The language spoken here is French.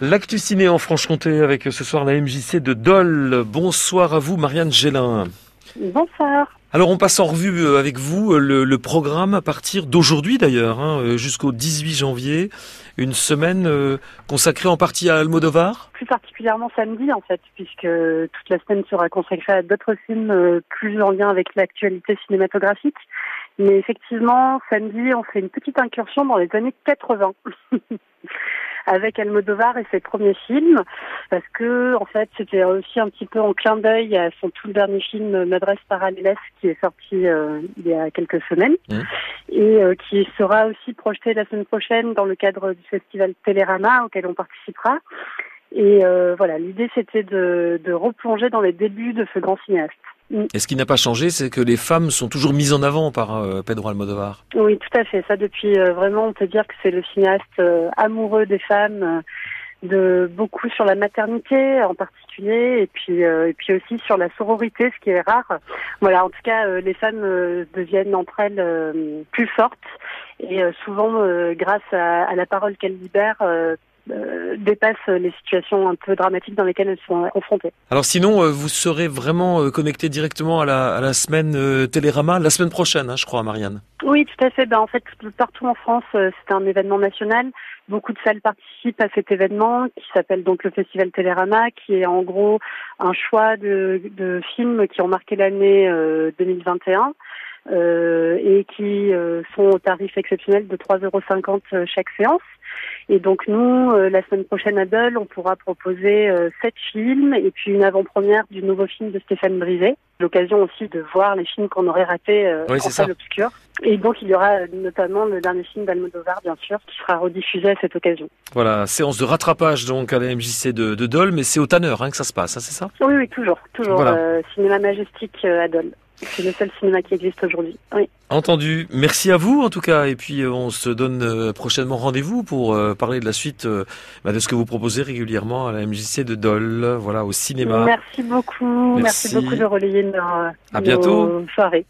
L'actu ciné en Franche-Comté avec ce soir la MJC de Dole. Bonsoir à vous Marianne Gélin. Bonsoir. Alors on passe en revue euh, avec vous euh, le, programme à partir d'aujourd'hui d'ailleurs, hein, euh, jusqu'au 18 janvier, une semaine consacrée en partie à Almodovar Plus particulièrement samedi en fait, puisque toute la semaine sera consacrée à d'autres films plus en lien avec l'actualité cinématographique. Mais effectivement, samedi, on fait une petite incursion dans les années 80. avec Almodovar et ses premiers films, parce que en fait c'était aussi un petit peu en clin d'œil à son tout dernier film M'adresse parallèle qui est sorti euh, il y a quelques semaines mmh. et euh, qui sera aussi projeté la semaine prochaine dans le cadre du festival Télérama auquel on participera. Et euh, voilà, l'idée c'était de, de replonger dans les débuts de ce grand cinéaste. Mm. Et ce qui n'a pas changé, c'est que les femmes sont toujours mises en avant par euh, Pedro Almodovar. Oui, tout à fait. Ça, depuis euh, vraiment, on peut dire que c'est le cinéaste euh, amoureux des femmes, de beaucoup sur la maternité en particulier, et puis et puis aussi sur la sororité, ce qui est rare. Voilà, en tout cas, les femmes deviennent entre elles plus fortes, et souvent grâce à, à, la parole qu'elles libèrent euh, dépassent les situations un peu dramatiques dans lesquelles elles sont confrontées. Alors sinon, euh, vous serez vraiment euh, connecté directement à la, à la semaine Télérama la semaine prochaine, hein, je crois, Marianne. Oui, tout à fait. Ben, en fait, partout en France, c'est un événement national. Beaucoup de salles participent à cet événement qui s'appelle donc le Festival Télérama, qui est en gros un choix de, de films qui ont marqué l'année 2021. Euh, et qui euh, sont au tarif exceptionnel de 3,50 euros chaque séance. Et donc nous, euh, la semaine prochaine à Dole, on pourra proposer euh, sept films et puis une avant-première du nouveau film de Stéphane Brisé. L'occasion aussi de voir les films qu'on aurait ratés euh, en salle obscure. Et donc il y aura notamment le dernier film d'Almodovar, bien sûr, qui sera rediffusé à cette occasion. Voilà, séance de rattrapage donc à la MJC de, de Dole, mais c'est au Tanner hein, que ça se passe, hein, c'est ça? Oui, oui, toujours, toujours. cinéma majestique à Dole. C'est le seul cinéma qui existe aujourd'hui. Oui. Entendu. Merci à vous en tout cas. Et puis on se donne prochainement rendez-vous pour euh, parler de la suite bah, de ce que vous proposez régulièrement à la MJC de Dole, voilà, au cinéma. Merci beaucoup. Merci, beaucoup de relayer nos, à bientôt. soirées.